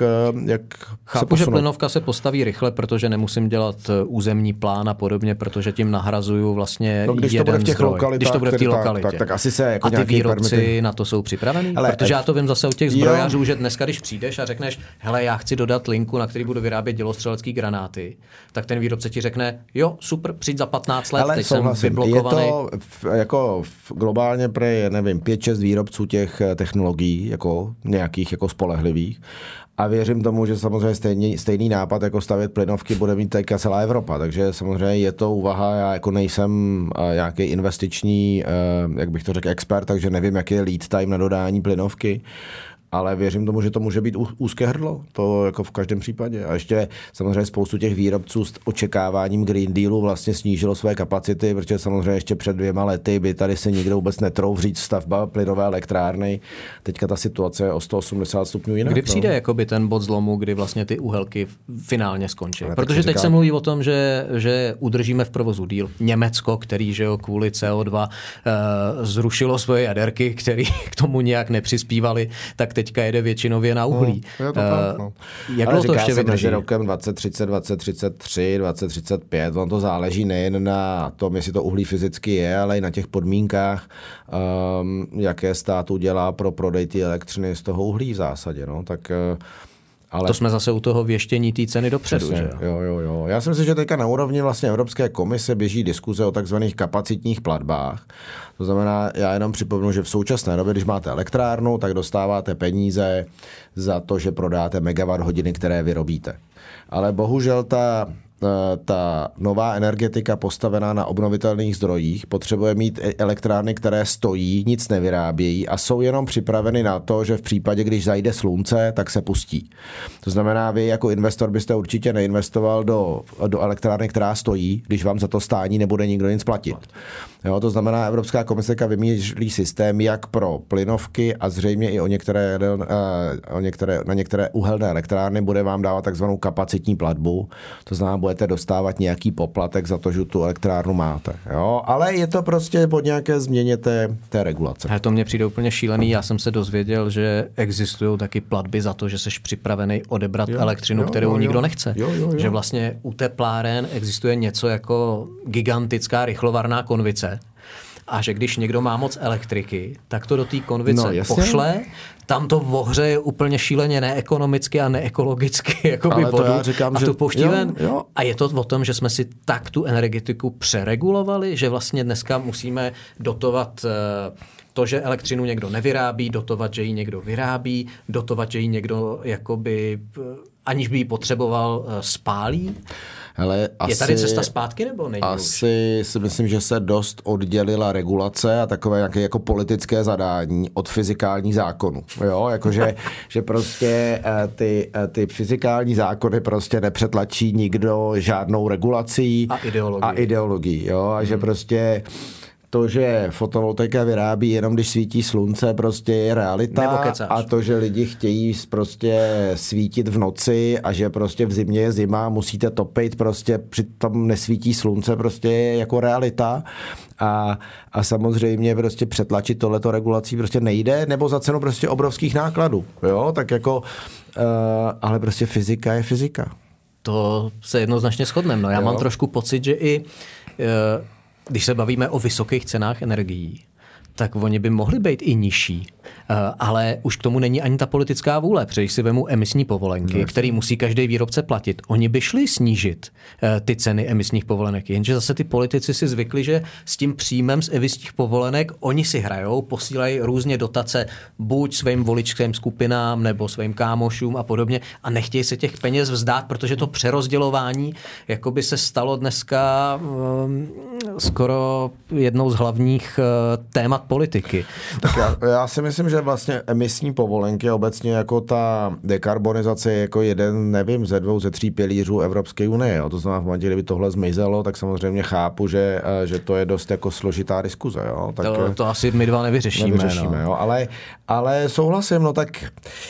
jak Chápu, se že plynovka se postaví rychle, protože nemusím dělat eh, územní plán a podobně, protože tím nahrazuju vlastně no, když jeden to bude v těch zdroj. lokalitách, když to bude v té lokalitě. Tak, tak, tak, asi se jako A ty výrobci permity... na to jsou připravení? Ale, protože já to vím zase od těch zbrojařů, jo. že dneska, když přijdeš a řekneš, hele, já chci dodat linku, na který budu vyrábět dělostřelecký granáty, tak ten výrobce ti řekne, jo, super, přijď za 15 let, Ale teď souhlasím. jsem vyblokovaný. Je to jako globálně pre, nevím, 5-6 výrobců těch eh, technologií, jako nějakých jako spolehlivých. A věřím tomu, že samozřejmě stejný, stejný nápad jako stavět plynovky bude mít teďka celá Evropa. Takže samozřejmě je to úvaha, já jako nejsem uh, nějaký investiční, uh, jak bych to řekl, expert, takže nevím, jaký je lead time na dodání plynovky ale věřím tomu, že to může být úzké hrdlo, to jako v každém případě. A ještě samozřejmě spoustu těch výrobců s očekáváním Green Dealu vlastně snížilo své kapacity, protože samozřejmě ještě před dvěma lety by tady se nikdo vůbec netrouf říct stavba plynové elektrárny. Teďka ta situace je o 180 stupňů jinak. Kdy no. přijde no. jakoby ten bod zlomu, kdy vlastně ty uhelky finálně skončí? Ale Protože teď říká... se mluví o tom, že, že udržíme v provozu díl Německo, který že jo, kvůli CO2 uh, eh, zrušilo svoje jaderky, které [LAUGHS] k tomu nějak nepřispívali, tak teď teďka jede většinově na uhlí. No, je to uh, tak, no. Jak Ale to ještě vydrží? rokem 2030, 2033, 2035, on to záleží nejen na tom, jestli to uhlí fyzicky je, ale i na těch podmínkách, um, jaké stát udělá pro prodej té elektřiny z toho uhlí v zásadě. No. Tak uh, ale... To jsme zase u toho věštění té ceny dopředu. Přesně, že? Jo, jo, jo. Já si myslím, že teďka na úrovni vlastně Evropské komise běží diskuze o takzvaných kapacitních platbách. To znamená, já jenom připomenu, že v současné době, když máte elektrárnu, tak dostáváte peníze za to, že prodáte megawatt hodiny, které vyrobíte. Ale bohužel ta ta nová energetika postavená na obnovitelných zdrojích potřebuje mít e- elektrárny, které stojí, nic nevyrábějí a jsou jenom připraveny na to, že v případě, když zajde slunce, tak se pustí. To znamená, vy jako investor byste určitě neinvestoval do, do elektrárny, která stojí, když vám za to stání nebude nikdo nic platit. Jo, to znamená, Evropská komise vymýšlí systém jak pro plynovky a zřejmě i o některé, o některé, na některé uhelné elektrárny bude vám dávat takzvanou kapacitní platbu. To znamená, budete dostávat nějaký poplatek za to, že tu elektrárnu máte. Jo? Ale je to prostě pod nějaké změně té, té regulace. A to mně přijde úplně šílený. Já jsem se dozvěděl, že existují taky platby za to, že jsi připravený odebrat jo, elektřinu, jo, kterou jo, nikdo nechce. Jo, jo, jo. Že vlastně u tepláren existuje něco jako gigantická rychlovarná konvice, a že když někdo má moc elektriky, tak to do té konvice No, jasně. pošle, tam to ohřeje úplně šíleně neekonomicky a neekologicky [LAUGHS] jakoby Ale to vodu já říkám, a že- tu pouští jo, ven. jo. A je to o tom, že jsme si tak tu energetiku přeregulovali, že vlastně dneska musíme dotovat eh, to, že elektřinu někdo nevyrábí, dotovat, že ji někdo vyrábí, dotovat, že ji někdo jakoby, eh, aniž by ji potřeboval, eh, spálí. Hele, Je tady cesta zpátky nebo není už? Asi si myslím, že se dost oddělila regulace a takové nějaké jako politické zadání od fyzikálních zákonů. Jo, jakože [LAUGHS] že prostě eh, ty, eh, ty fyzikální zákony prostě nepřetlačí nikdo žádnou regulací A ideologii. A ideologii, jo, a Hmm. že prostě to, že fotovoltaika vyrábí jenom když svítí slunce, prostě je realita. A to, že lidi chtějí prostě svítit v noci a že prostě v zimě je zima, musíte topit, prostě přitom nesvítí slunce, prostě je jako realita. A, a samozřejmě prostě přetlačit tohleto regulací prostě nejde, nebo za cenu prostě obrovských nákladů. Jo, tak jako, uh, ale prostě fyzika je fyzika. To se jednoznačně shodneme. No, já Jo. mám trošku pocit, že i eh, když se bavíme o vysokých cenách energií, tak oni by mohli být i nižší. Eh, Ale už k tomu není ani ta politická vůle. Protože když si vemu emisní povolenky, no, které musí každý výrobce platit, oni by šli snížit eh, ty ceny emisních povolenek. Jenže zase ty politici si zvykli, že s tím příjmem z emisních povolenek oni si hrajou, posílají různě dotace buď svým voličským skupinám nebo svým kámošům a podobně a nechtějí se těch peněz vzdát, protože to přerozdělování jako by se stalo dneska um, skoro jednou z hlavních uh, témat politiky. Tak já, já si myslím, že vlastně emisní povolenky obecně jako ta dekarbonizace je jako jeden, nevím, ze dvou, ze tří pilířů Evropské unie. Jo. To znamená, v momentě, kdyby tohle zmizelo, tak samozřejmě chápu, že, eh, že to je dost jako složitá diskuze. Jo. Tak, To, to asi my dva nevyřešíme. nevyřešíme, no. jo. Ale, ale souhlasím, no tak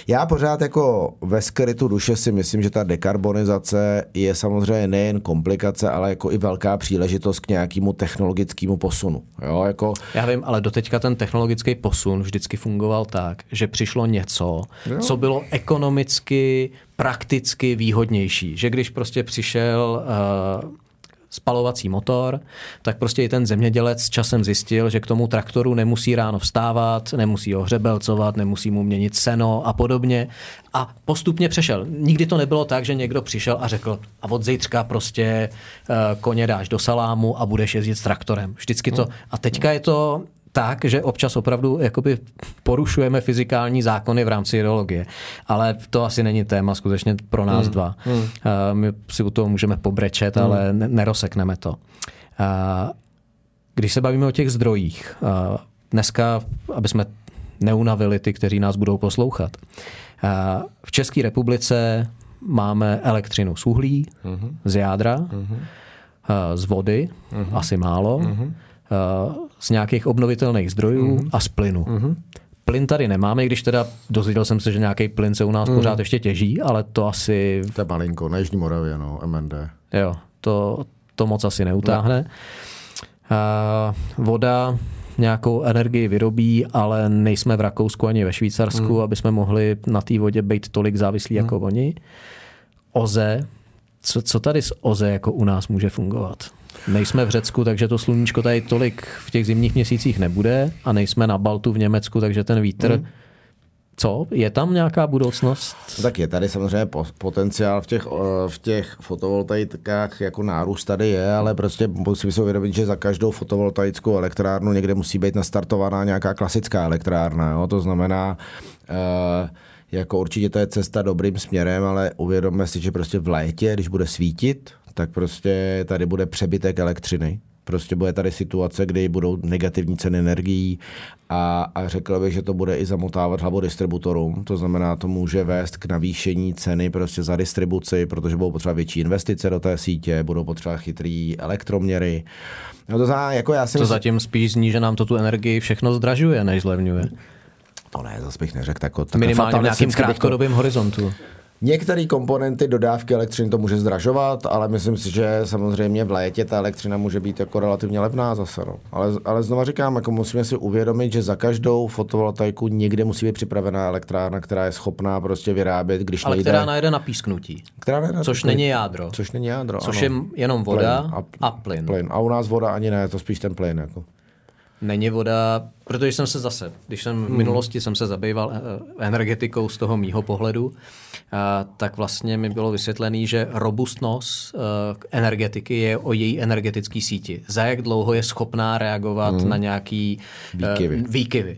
já pořád jako ve skrytu duše si myslím, že ta dekarbonizace je samozřejmě nejen komplikace, ale jako i velká příležitost k nějakému technologickému posunu. Jo, jako, Já vím, ale doteďka ten technologický posun vždycky fungoval tak, že přišlo něco, Jo. co bylo ekonomicky, prakticky výhodnější. Že když prostě přišel uh, spalovací motor, tak prostě i ten zemědělec časem zjistil, že k tomu traktoru nemusí ráno vstávat, nemusí ho hřebelcovat, nemusí mu měnit seno a podobně. A postupně přešel. Nikdy to nebylo tak, že někdo přišel a řekl, a od zítřka prostě uh, koně dáš do salámu a budeš jezdit s traktorem. Vždycky to. A teďka je to tak, že občas opravdu jakoby porušujeme fyzikální zákony v rámci ideologie. Ale to asi není téma skutečně pro nás hmm. dva. Hmm. Uh, my si u toho můžeme pobrečet, hmm. ale ne- nerosekneme to. Uh, když se bavíme o těch zdrojích, uh, dneska, aby jsme neunavili ty, kteří nás budou poslouchat, uh, v České republice máme elektřinu z uhlí, hmm. z jádra, hmm. uh, z vody, hmm. asi málo, hmm. Uh, z nějakých obnovitelných zdrojů mm. a z plynu. Mm. Plyn tady nemáme, i když teda dozvěděl jsem se, že nějaký plyn se u nás mm. pořád ještě těží, ale to asi, to je malinko, na Jižní Moravě, no, MND. jo, to, to moc asi neutáhne. Uh, voda nějakou energii vyrobí, ale nejsme v Rakousku ani ve Švýcarsku, mm. aby jsme mohli na té vodě být tolik závislí mm. jako oni. OZE, co, co tady z OZE jako u nás může fungovat? Nejsme v Řecku, takže to sluníčko tady tolik v těch zimních měsících nebude a nejsme na Baltu v Německu, takže ten vítr... Mm. Co? Je tam nějaká budoucnost? Tak je tady samozřejmě po- potenciál v těch, eh, v těch fotovoltaikách, jako nárůst tady je, ale prostě musím si uvědomit, že za každou fotovoltaickou elektrárnu někde musí být nastartovaná nějaká klasická elektrárna. Jo? To znamená, eh, jako určitě to je cesta dobrým směrem, ale uvědomme si, že prostě v létě, když bude svítit, tak prostě tady bude přebytek elektřiny. Prostě bude tady situace, kdy budou negativní ceny energií a, a řekl bych, že to bude i zamotávat hlavu distributorům. To znamená, to může vést k navýšení ceny prostě za distribuci, protože budou potřeba větší investice do té sítě, budou potřeba chytrý elektroměry. No to znamená, jako já si To myslím, zatím spíš zní, že nám to tu energii všechno zdražuje, než zlevňuje. to ne, zase bych neřekl tak, takhle Minimálně v nějakým bych to- krátkodobým horizontu. Některé komponenty dodávky elektřiny to může zdražovat, ale myslím si, že samozřejmě v létě ta elektřina může být jako relativně levná zase. No. Ale, ale znova říkám, jako musíme si uvědomit, že za každou fotovoltaiku někde musí být připravená elektrárna, která je schopná prostě vyrábět, když Ale nejde. která najde na písknutí. která nejde Což plyn. není jádro. Což není jádro, Což ano. je jenom voda Plyn a plyn. plyn. A u nás voda ani ne, to spíš ten plyn. Jako. Není voda, protože jsem se zase, když jsem v Hmm. minulosti jsem se zabýval eh, energetikou z toho mýho pohledu, a, tak vlastně mi bylo vysvětlený, že robustnost eh, energetiky je o její energetické síti. Za jak dlouho je schopná reagovat na nějaký eh, Výkyvy. výkyvy.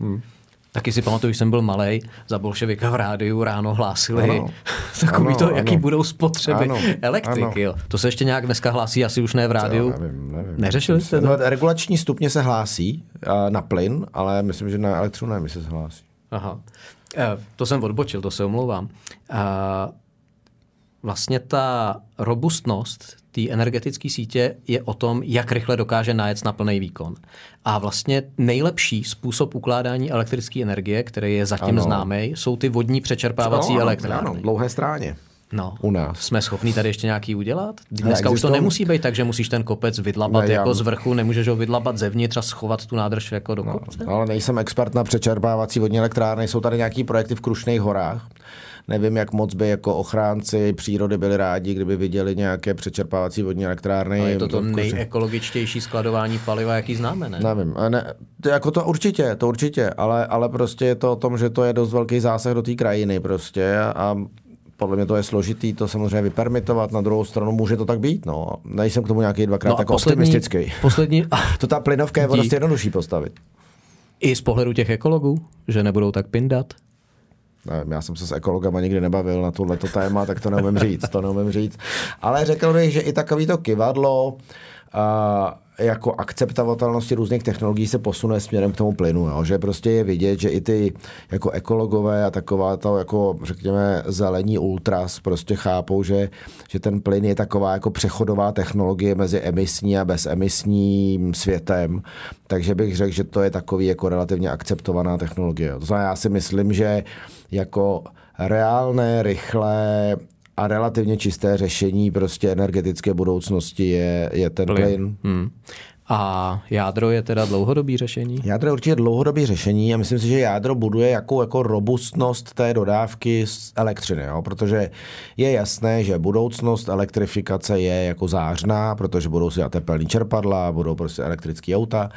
Taky si pamatuju, když jsem byl malý, za bolševika v rádiu ráno hlásili Ano. [LAUGHS] takový Ano, to, jaký ano. budou spotřeby Ano, elektriky. Jo. To se ještě nějak dneska hlásí, asi už ne v rádiu. Jo, nevím, nevím. Neřešili jste to? No, regulační stupně se hlásí na plyn, ale myslím, že na elektřinu nevím, se hlásí. Aha. Eh, To jsem odbočil, to se omlouvám. A vlastně ta robustnost té energetické sítě je o tom, jak rychle dokáže najet na plný výkon. A vlastně nejlepší způsob ukládání elektrické energie, který je zatím Ano. známý, jsou ty vodní přečerpávací Ano, elektrárny. Ano, dlouhé stráně. No, U nás. Jsme schopní tady ještě nějaký udělat? Dneska už to nemusí být tak, že musíš ten kopec vydlabat Ne, já- jako z vrchu, nemůžeš ho vydlabat zevnitř a schovat tu nádrž jako do kopce? No, ale nejsem expert na přečerpávací vodní elektrárny. Jsou tady nějaký projekty v Krušných horách. Nevím, jak moc by jako ochránci přírody byli rádi, kdyby viděli nějaké přečerpávací vodní elektrárny. Ale je to to Krušných- nejekologičtější skladování paliva, jaký známe, ne? Nevím, a ne, to, jako to určitě, to určitě, ale, ale prostě je to o tom, že to je dost velký zásah do té krajiny prostě a podle mě to je složitý to samozřejmě vypermitovat, na druhou stranu může to tak být, no. Nejsem k tomu nějaký dvakrát a jako optimistický. poslední, [LAUGHS] To ta plynovka je prostě jednodušší postavit. i z pohledu těch ekologů, že nebudou tak pindat. Nevím, já jsem se s ekologama nikdy nebavil na tohleto téma, tak to neumím říct, to neumím říct. Ale řekl bych, že i takovýto kivadlo a jako akceptovatelnosti různých technologií se posune směrem k tomu plynu, jo? že prostě je vidět, že i ty jako ekologové a taková to jako řekněme zelení ultras prostě chápou, že, že ten plyn je taková jako přechodová technologie mezi emisní a bezemisním světem, takže bych řekl, že to je takový jako relativně akceptovaná technologie. To znamená, já si myslím, že jako reálné, rychlé a relativně čisté řešení prostě energetické budoucnosti je, je ten plyn. plyn. Hmm. A jádro je teda dlouhodobý řešení? Jádro je určitě dlouhodobý řešení a myslím si, že jádro buduje jakou jako robustnost té dodávky z elektřiny, jo? protože je jasné, že budoucnost elektrifikace je jako zářná, protože budou si tepelní čerpadla, budou prostě elektrické auta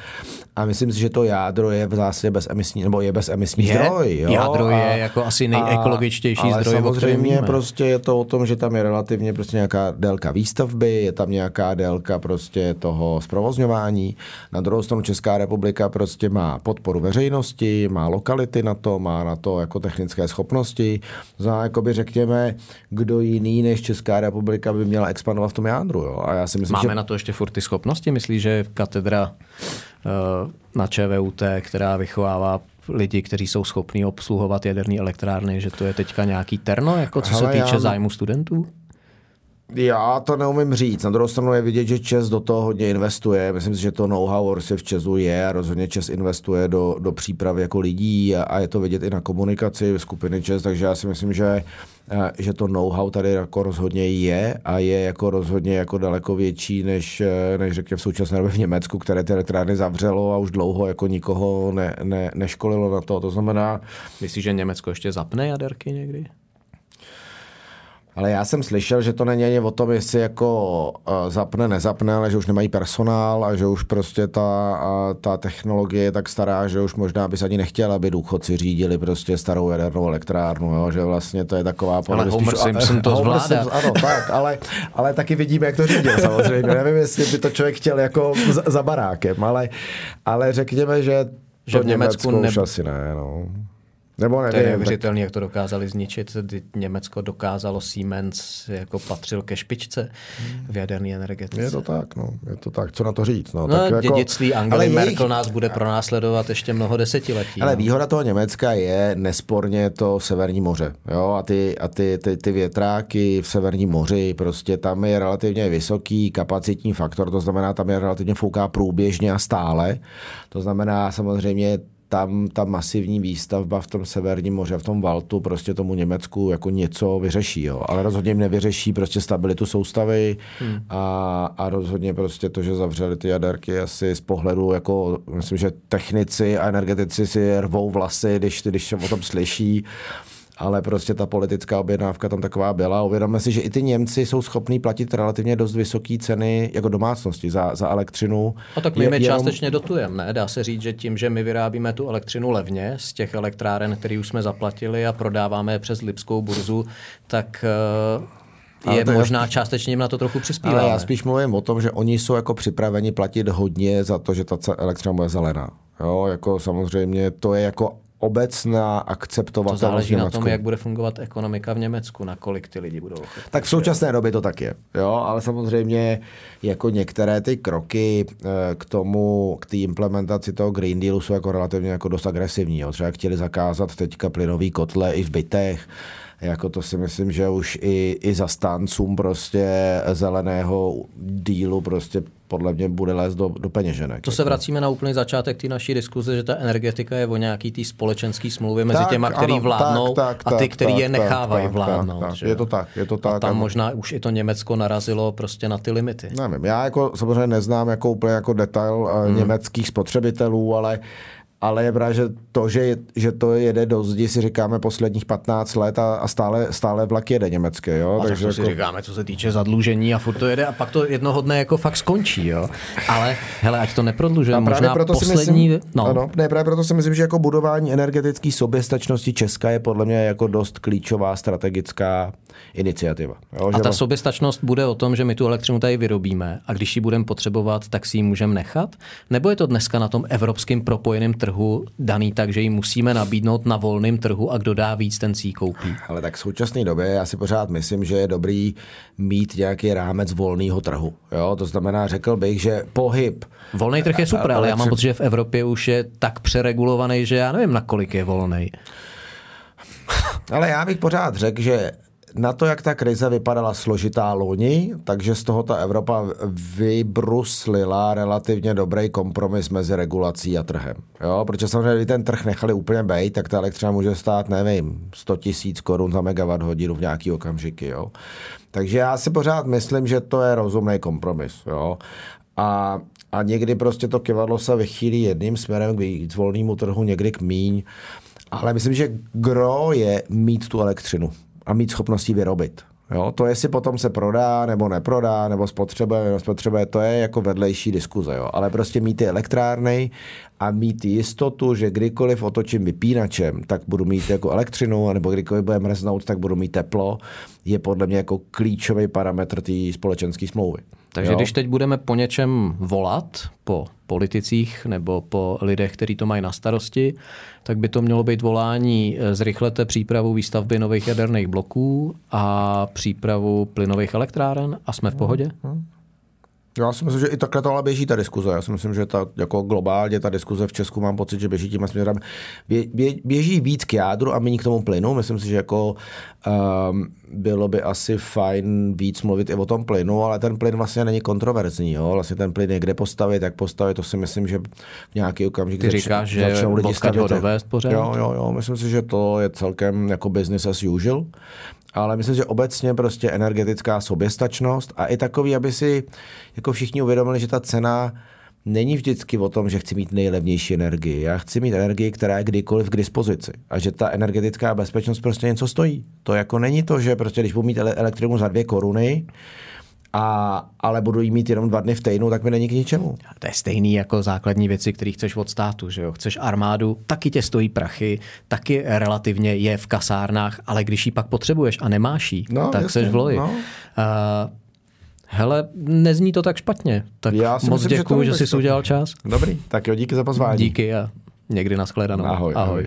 a myslím si, že to jádro je v zásadě bezemisní, nebo je bezemisní Je? zdroj. Jo? Jádro je jako asi nejekologičtější ale zdroj, o kterém samozřejmě víme. prostě je to o tom, že tam je relativně prostě nějaká délka výstavby, je tam nějaká délka prostě toho zprovozňování. Na druhou stranu Česká republika prostě má podporu veřejnosti, má lokality na to, má na to jako technické schopnosti. Zná, jakoby řekněme, kdo jiný než Česká republika by měla expandovat v tom jádru. Jo? A já si myslím, Máme že na to ještě furt ty schopnosti? Myslíš, že katedra na ČVUT, která vychovává lidi, kteří jsou schopní obsluhovat jaderné elektrárny, že to je teďka nějaký terno, jako co Hele, se týče já- zájmu studentů? Já to neumím říct. Na druhou stranu je vidět, že Čes do toho hodně investuje. Myslím si, že to know-how prostě v Česu je a rozhodně Čes investuje do, do přípravy jako lidí a, a je to vidět i na komunikaci skupiny Čes, takže já si myslím, že, eh, že to know-how tady jako rozhodně je a je jako rozhodně jako daleko větší, než, eh, než řekněme v současné době v Německu, které ty elektrárny zavřelo a už dlouho jako nikoho ne, ne, neškolilo na to. To znamená, Myslíš, že Německo ještě zapne jaderky někdy? Ale já jsem slyšel, že to není ani o tom, jestli jako uh, zapne, nezapne, ale že už nemají personál a že už prostě ta, ta technologie je tak stará, že už možná by se ani nechtěla, aby důchodci řídili prostě starou jadernou elektrárnu, jo? že vlastně to je taková... Ale spíš- Homer Simpson to [LAUGHS] zvládá. Simpson, ano, tak, ale, ale taky vidíme, jak to řídil samozřejmě. Nevím, jestli by to člověk chtěl jako za, za barákem, ale, ale řekněme, že Že v Německu Německo už ne- asi ne, no. Nebo To je nevím, neuvěřitelné, jak to dokázali zničit. Německo dokázalo Siemens, jako patřil ke špičce v jaderné energetice. je to tak, no, je to tak, co na to říct. No, No, tak jako, dědictví Angely ale jejich- Merkel nás bude pronásledovat ještě mnoho desetiletí. Ale no. výhoda toho Německa je nesporně to Severní moře. Jo? A, ty, a ty, ty, ty větráky v Severním moři, prostě tam je relativně vysoký kapacitní faktor, to znamená, tam je relativně fouká průběžně a stále. To znamená samozřejmě tam ta masivní výstavba v tom Severním moře, v tom Valtu, prostě tomu Německu jako něco vyřeší. Jo. Ale rozhodně jim nevyřeší prostě stabilitu soustavy hmm. a, a rozhodně prostě to, že zavřeli ty jaderky asi z pohledu, jako myslím, že technici a energetici si rvou vlasy, když, když se o tom slyší. Ale prostě ta politická objednávka tam taková byla. Uvědomme si, že i ty Němci jsou schopní platit relativně dost vysoké ceny jako domácnosti za, za elektřinu. A tak my je, částečně jenom... dotujeme, ne? Dá se říct, že tím, že my vyrábíme tu elektřinu levně z těch elektráren, které už jsme zaplatili a prodáváme je přes Lipskou burzu, tak uh, je možná spíš, částečně jim na to trochu přispívá. Ale já spíš mluvím o tom, že oni jsou jako připraveni platit hodně za to, že ta elektřina bude zelená. Jo, jako samozřejmě to je jako obecná akceptovatelnost To záleží na tom, jak bude fungovat ekonomika v Německu, na kolik ty lidi budou ochotní. Tak v současné době to tak je, jo, ale samozřejmě jako některé ty kroky eh, k tomu, k té implementaci toho Green Dealu jsou jako relativně jako dost agresivní. Jo. Třeba chtěli zakázat teďka plynový kotle i v bytech, jako to si myslím, že už i, i zastáncům prostě zeleného dílu prostě podle mě bude lézt do, do peněženek. To se vracíme na úplný začátek té naší diskuze, že ta energetika je o nějaký té společenské smlouvě mezi tak, těma, který ano, vládnou tak, tak, a ty, který je nechávají tak, vládnout. Tak, tak, je to tak, je to tak. A tam ano. možná už i to Německo narazilo prostě na ty limity. Nevím, já jako samozřejmě neznám jako úplně jako detail hmm. německých spotřebitelů, ale ale je pravda, že to, že, že to jede do zdi, si říkáme posledních 15 let a, a stále, stále vlak jede německé. Jo? A Takže to jako... si říkáme, co se týče zadlužení a furt to jede a pak to jednoho dne jako fakt skončí. Jo? Ale hele, ať to neprodlužuje, možná proto poslední... Si myslím, no. ano, ne, právě proto si myslím, že jako budování energetické soběstačnosti Česka je podle mě jako dost klíčová strategická iniciativa. Jo? A že ta vlastně... soběstačnost bude o tom, že my tu elektřinu tady vyrobíme a když ji budeme potřebovat, tak si ji můžeme nechat? Nebo je to dneska na tom evropským propojeném trhu trhu daný tak, že ji musíme nabídnout na volném trhu a kdo dá víc, ten si ji koupí. Ale tak v současné době já si pořád myslím, že je dobrý mít nějaký rámec volného trhu. Jo? To znamená, řekl bych, že pohyb. Volný trh je super, ale já mám pocit, že v Evropě už je tak přeregulovaný, že já nevím, na kolik je volný. Ale já bych pořád řekl, že na to, jak ta krize vypadala složitá loni, takže z toho ta Evropa vybruslila relativně dobrý kompromis mezi regulací a trhem. Jo, protože samozřejmě, když ten trh nechali úplně bejt, tak ta elektřina může stát, nevím, 100 tisíc korun za megawatt hodinu v nějaký okamžiky. Jo. Takže já si pořád myslím, že to je rozumný kompromis. Jo. A, a někdy prostě to kivadlo se vychýlí jedným směrem k víc volnému trhu, někdy k míň. Ale myslím, že gro je mít tu elektřinu a mít schopností vyrobit. Jo, to jestli potom se prodá nebo neprodá, nebo spotřebuje, nebo spotřebuje, to je jako vedlejší diskuze. Jo. Ale prostě mít ty elektrárny a mít jistotu, že kdykoliv otočím vypínačem, tak budu mít jako elektřinu, nebo kdykoliv bude mrznout, tak budu mít teplo, je podle mě jako klíčový parametr té společenské smlouvy. Takže jo? když teď budeme po něčem volat, po politicích nebo po lidech, kteří to mají na starosti, tak by to mělo být volání eh, zrychlete přípravu výstavby nových jaderných bloků a přípravu plynových elektráren a jsme v pohodě? Hmm. Já si myslím, že i takhle to ale běží ta diskuze. Já si myslím, že ta, jako globálně ta diskuze v Česku mám pocit, že běží tím směrem. Bě, bě, běží víc k jádru a méně k tomu plynu. Myslím si, že jako um, bylo by asi fajn víc mluvit i o tom plynu, ale ten plyn vlastně není kontroverzní. Jo? Vlastně ten plyn je kde postavit, jak postavit, to si myslím, že v nějaký okamžik Ty říkáš, že začnou lidi stavět. ho dovést pořád? Jo, jo, jo, myslím si, že to je celkem jako business as usual ale myslím, že obecně prostě energetická soběstačnost a i takový, aby si jako všichni uvědomili, že ta cena není vždycky o tom, že chci mít nejlevnější energii. Já chci mít energii, která je kdykoliv k dispozici. A že ta energetická bezpečnost prostě něco stojí. To jako není to, že prostě když budu mít elektrinu za dvě koruny, a, ale budu jí mít jenom dva dny v týdnu, tak mi není k ničemu. To je stejný jako základní věci, které chceš od státu. Že jo? Chceš armádu, taky tě stojí prachy, taky relativně je v kasárnách, ale když ji pak potřebuješ a nemáš ji, no, tak jasně, seš v loji. No. Uh, Hele, nezní to tak špatně. Tak Já moc děkuji, že, že jsi udělal čas. Dobrý, tak jo, díky za pozvání. Díky a někdy nashledanou. Ahoj. ahoj. ahoj.